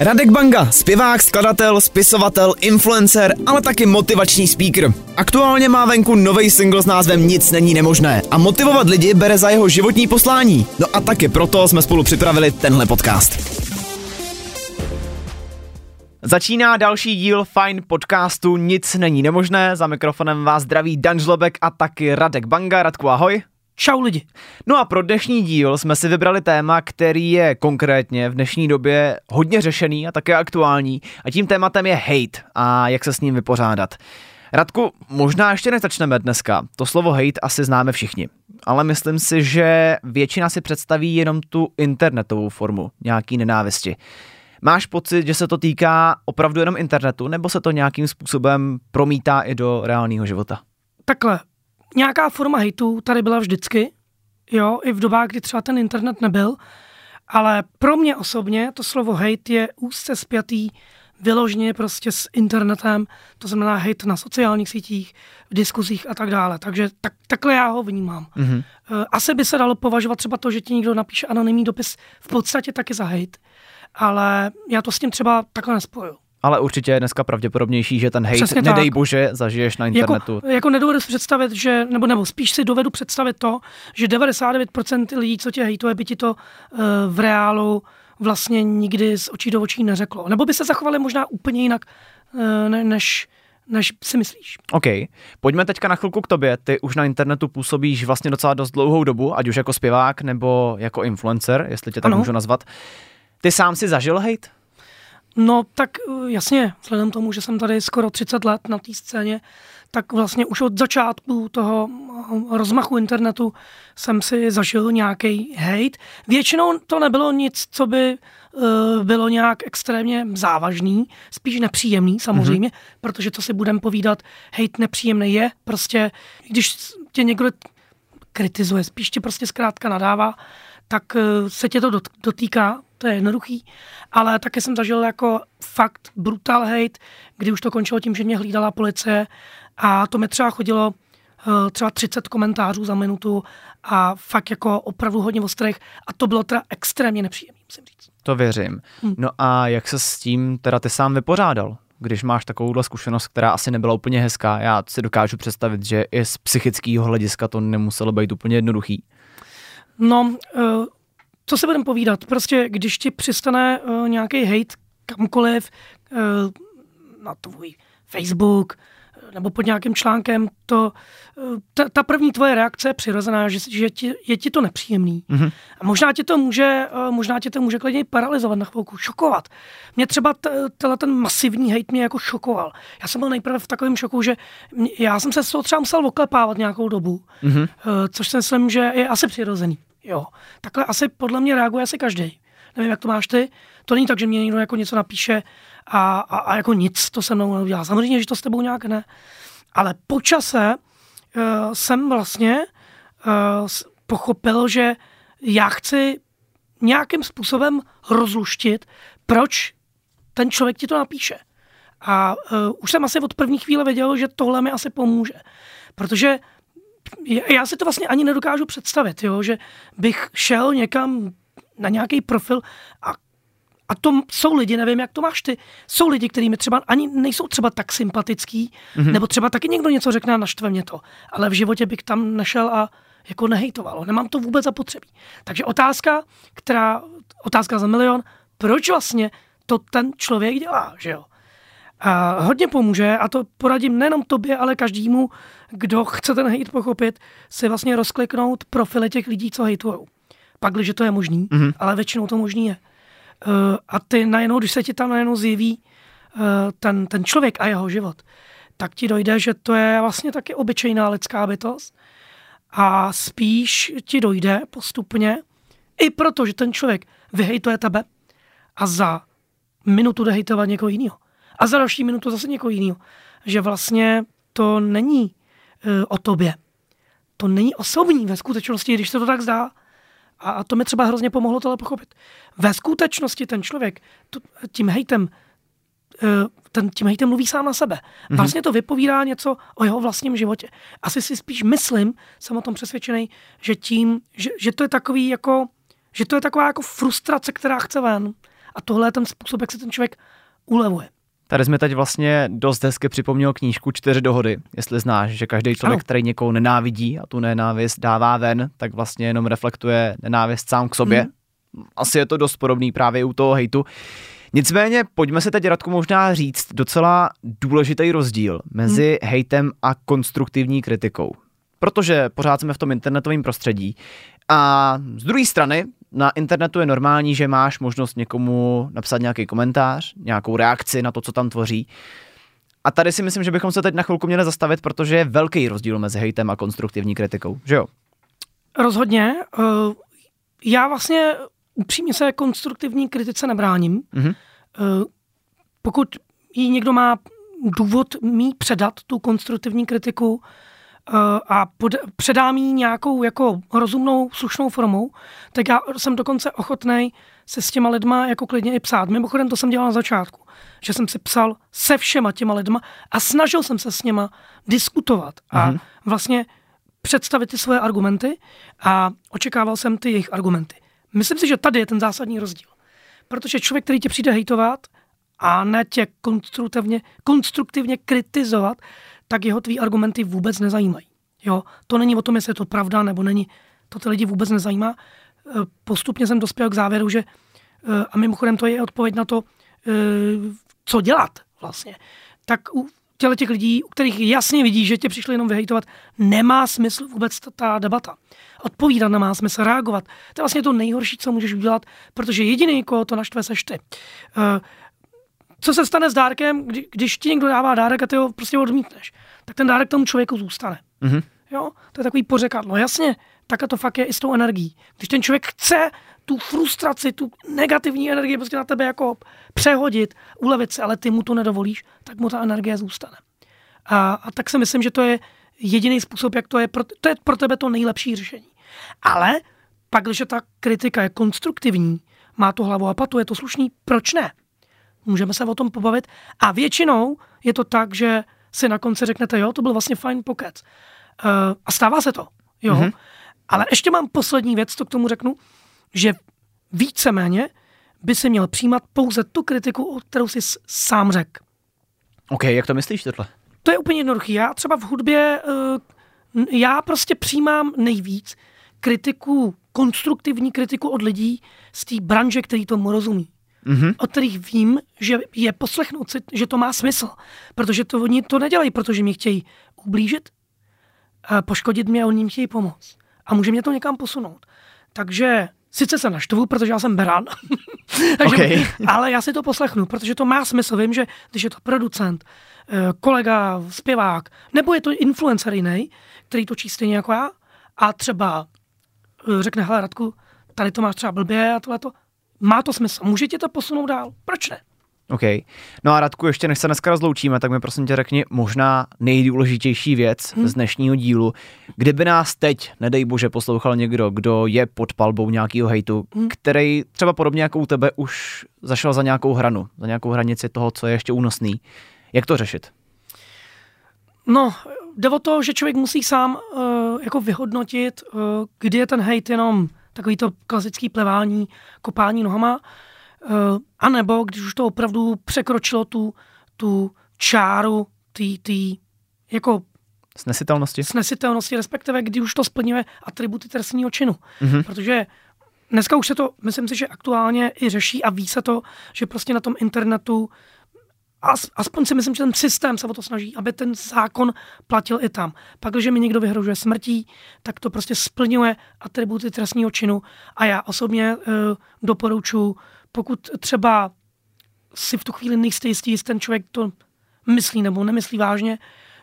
Radek Banga, zpěvák, skladatel, spisovatel, influencer, ale taky motivační speaker. Aktuálně má venku nový single s názvem Nic není nemožné a motivovat lidi bere za jeho životní poslání. No a taky proto jsme spolu připravili tenhle podcast. Začíná další díl Fine podcastu Nic není nemožné. Za mikrofonem vás zdraví Dan Žlobek a taky Radek Banga. Radku, ahoj. Čau lidi. No a pro dnešní díl jsme si vybrali téma, který je konkrétně v dnešní době hodně řešený a také aktuální. A tím tématem je hate a jak se s ním vypořádat. Radku, možná ještě než začneme dneska. To slovo hate asi známe všichni. Ale myslím si, že většina si představí jenom tu internetovou formu nějaký nenávisti. Máš pocit, že se to týká opravdu jenom internetu, nebo se to nějakým způsobem promítá i do reálného života? Takhle, nějaká forma hejtu tady byla vždycky, jo, i v dobách, kdy třeba ten internet nebyl, ale pro mě osobně to slovo hate je úzce spjatý vyloženě prostě s internetem, to znamená hate na sociálních sítích, v diskuzích a tak dále. Takže tak, takhle já ho vnímám. Mm-hmm. Asi by se dalo považovat třeba to, že ti někdo napíše anonymní dopis v podstatě taky za hate, ale já to s tím třeba takhle nespoju. Ale určitě je dneska pravděpodobnější, že ten hate, Přesně nedej tak. bože, zažiješ na jako- internetu. Jako, jako nedovedu si představit, že, nebo, nebo spíš si dovedu představit to, že 99% lidí, co tě hejtuje, by ti to uh, v reálu vlastně nikdy z očí do očí neřeklo. Nebo by se zachovali možná úplně jinak, uh, ne, než, než si myslíš. OK. Pojďme teďka na chvilku k tobě. Ty už na internetu působíš vlastně docela dost dlouhou dobu, ať už jako zpěvák nebo jako influencer, jestli tě tak ano. můžu nazvat. Ty sám si zažil hate? No tak eh, jasně, vzhledem tomu, že jsem tady skoro 30 let na té scéně, tak vlastně už od začátku toho eh, rozmachu internetu jsem si zažil nějaký hate. Většinou to nebylo nic, co by uh, bylo nějak extrémně závažný, spíš nepříjemný samozřejmě, mm-hmm. protože to si budem povídat, hate nepříjemný je, prostě když tě někdo kritizuje, spíš tě prostě zkrátka nadává, tak uh, se tě to dotýká, to je jednoduchý, ale také jsem zažil jako fakt brutal hate, kdy už to končilo tím, že mě hlídala policie a to mi třeba chodilo uh, třeba 30 komentářů za minutu a fakt jako opravdu hodně ostrých a to bylo teda extrémně nepříjemné, musím říct. To věřím. Hmm. No a jak se s tím teda ty sám vypořádal? Když máš takovouhle zkušenost, která asi nebyla úplně hezká, já si dokážu představit, že i z psychického hlediska to nemuselo být úplně jednoduchý. No, uh, co se budeme povídat? Prostě, když ti přistane uh, nějaký hate kamkoliv uh, na tvůj Facebook nebo pod nějakým článkem, to, uh, ta, ta první tvoje reakce je přirozená, že, že ti, je ti to nepříjemný. Mm-hmm. A možná tě to může, uh, možná tě to může klidně paralizovat na chvilku, šokovat. Mě třeba tenhle ten masivní hate mě jako šokoval. Já jsem byl nejprve v takovém šoku, že mě, já jsem se z toho třeba musel oklepávat nějakou dobu, mm-hmm. uh, což si myslím, že je asi přirozený. Jo, takhle asi podle mě reaguje asi každý. Nevím, jak to máš ty. To není tak, že mě někdo jako něco napíše a, a, a jako nic to se mnou neudělá. Samozřejmě, že to s tebou nějak ne. Ale po čase uh, jsem vlastně uh, pochopil, že já chci nějakým způsobem rozluštit, proč ten člověk ti to napíše. A uh, už jsem asi od první chvíle věděl, že tohle mi asi pomůže. Protože já si to vlastně ani nedokážu představit, jo, že bych šel někam na nějaký profil a a to jsou lidi, nevím, jak to máš ty, jsou lidi, kterými třeba ani nejsou třeba tak sympatický, mm-hmm. nebo třeba taky někdo něco řekne a naštve mě to, ale v životě bych tam nešel a jako nehejtovalo. Nemám to vůbec zapotřebí. Takže otázka, která, otázka za milion, proč vlastně to ten člověk dělá, že jo? A hodně pomůže, a to poradím nejenom tobě, ale každému, kdo chce ten hate pochopit, si vlastně rozkliknout profily těch lidí, co hejtujou. Pak, když to je možný, mm-hmm. ale většinou to možný je. Uh, a ty najednou, když se ti tam najednou zjeví uh, ten, ten člověk a jeho život, tak ti dojde, že to je vlastně taky obyčejná lidská bytost a spíš ti dojde postupně, i proto, že ten člověk vyhejtuje tebe a za minutu jde hejtovat někoho jiného a za další minutu zase někoho jiného. Že vlastně to není uh, o tobě. To není osobní ve skutečnosti, když se to tak zdá. A, a to mi třeba hrozně pomohlo tohle pochopit. Ve skutečnosti ten člověk to, tím hejtem uh, ten, tím hejtem mluví sám na sebe. Mm-hmm. Vlastně to vypovídá něco o jeho vlastním životě. Asi si spíš myslím, jsem o tom přesvědčený, že tím, že, že to je takový jako že to je taková jako frustrace, která chce ven. A tohle je ten způsob, jak se ten člověk ulevuje. Tady jsme teď vlastně dost hezky připomněl knížku Čtyři dohody, jestli znáš, že každý člověk, ano. který někoho nenávidí a tu nenávist dává ven, tak vlastně jenom reflektuje nenávist sám k sobě. Hmm. Asi je to dost podobný právě u toho hejtu. Nicméně pojďme se teď, Radku, možná říct docela důležitý rozdíl mezi hmm. hejtem a konstruktivní kritikou. Protože pořád jsme v tom internetovém prostředí. A z druhé strany, na internetu je normální, že máš možnost někomu napsat nějaký komentář, nějakou reakci na to, co tam tvoří. A tady si myslím, že bychom se teď na chvilku měli zastavit, protože je velký rozdíl mezi hejtem a konstruktivní kritikou, že jo? Rozhodně. Eh, já vlastně upřímně se konstruktivní kritice nebráním. Mm-hmm. Pokud jí někdo má důvod mý předat tu konstruktivní kritiku a pod, předám jí nějakou jako rozumnou, slušnou formou, tak já jsem dokonce ochotný se s těma lidma jako klidně i psát. Mimochodem to jsem dělal na začátku, že jsem si psal se všema těma lidma a snažil jsem se s něma diskutovat a mm-hmm. vlastně představit ty svoje argumenty a očekával jsem ty jejich argumenty. Myslím si, že tady je ten zásadní rozdíl. Protože člověk, který tě přijde hejtovat a ne tě konstruktivně, konstruktivně kritizovat, tak jeho tvý argumenty vůbec nezajímají. Jo? To není o tom, jestli je to pravda nebo není. To ty lidi vůbec nezajímá. E, postupně jsem dospěl k závěru, že e, a mimochodem to je odpověď na to, e, co dělat vlastně. Tak u těle těch lidí, u kterých jasně vidí, že tě přišli jenom vyhejtovat, nemá smysl vůbec ta, ta debata odpovídat nemá smysl, reagovat. To je vlastně to nejhorší, co můžeš udělat, protože jediný, koho to naštve, seš ty. Co se stane s dárkem, kdy, když ti někdo dává dárek a ty ho prostě odmítneš, tak ten dárek tomu člověku zůstane. Mm-hmm. Jo, to je takový pořekadlo. Jasně, tak to fakt je i s tou energií. Když ten člověk chce tu frustraci, tu negativní energii prostě na tebe jako přehodit, ulevit se, ale ty mu to nedovolíš, tak mu ta energie zůstane. A, a tak si myslím, že to je jediný způsob, jak to je, pro, to je pro tebe to nejlepší řešení. Ale pak, když ta kritika je konstruktivní, má to hlavu a patu, je to slušný, proč ne? Můžeme se o tom pobavit. A většinou je to tak, že si na konci řeknete, jo, to byl vlastně fajn pokec. Uh, a stává se to, jo. Mm-hmm. Ale ještě mám poslední věc, co k tomu řeknu, že víceméně by si měl přijímat pouze tu kritiku, kterou jsi sám řekl. OK, jak to myslíš tohle? To je úplně jednoduchý. Já třeba v hudbě, uh, já prostě přijímám nejvíc, kritiku, konstruktivní kritiku od lidí z té branže, který tomu rozumí. Mm-hmm. Od kterých vím, že je poslechnout si, že to má smysl. Protože to oni to nedělají, protože mě chtějí ublížit, poškodit mě a oni jim chtějí pomoct. A může mě to někam posunout. Takže sice se naštvu, protože já jsem beran, Takže, okay. ale já si to poslechnu, protože to má smysl. Vím, že když je to producent, eh, kolega, zpěvák, nebo je to influencer jiný, který točí stejně jako já, a třeba Eh, řekne, hele Radku, tady to máš třeba blbě a tohle to. Má to smysl, může tě to posunout dál, proč ne? OK. No a Radku, ještě než se dneska rozloučíme, tak mi prosím tě řekni možná nejdůležitější věc hmm. z dnešního dílu. Kdyby nás teď, nedej bože, poslouchal někdo, kdo je pod palbou nějakého hejtu, hmm. který třeba podobně jako u tebe už zašel za nějakou hranu, za nějakou hranici toho, co je ještě únosný. Jak to řešit? No, jde o to, že člověk musí sám uh, jako vyhodnotit, uh, kdy je ten hejt jenom takový to klasický plevání, kopání nohama, uh, anebo když už to opravdu překročilo tu, tu čáru tý, tý, jako Snesitelnosti? Snesitelnosti, respektive kdy už to splňuje atributy trestního činu. Mm-hmm. Protože dneska už se to, myslím si, že aktuálně i řeší a ví se to, že prostě na tom internetu aspoň si myslím, že ten systém se o to snaží, aby ten zákon platil i tam. Pak, když mi někdo vyhrožuje smrtí, tak to prostě splňuje atributy trestního činu a já osobně uh, doporučuji, pokud třeba si v tu chvíli nejste jistý, jestli ten člověk to myslí nebo nemyslí vážně,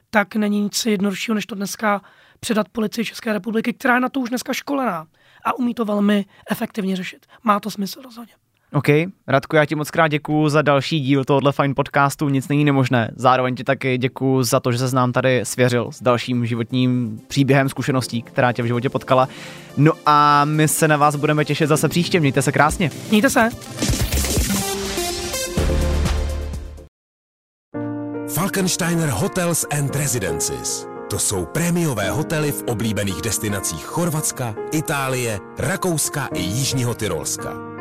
tak není nic jednoduššího, než to dneska předat policii České republiky, která je na to už dneska školená a umí to velmi efektivně řešit. Má to smysl rozhodně. OK, Radku, já ti moc krát děkuju za další díl tohohle fajn podcastu, nic není nemožné. Zároveň ti taky děkuju za to, že se nám tady svěřil s dalším životním příběhem zkušeností, která tě v životě potkala. No a my se na vás budeme těšit zase příště, mějte se krásně. Mějte se. Falkensteiner Hotels and Residences To jsou prémiové hotely v oblíbených destinacích Chorvatska, Itálie, Rakouska i Jižního Tyrolska.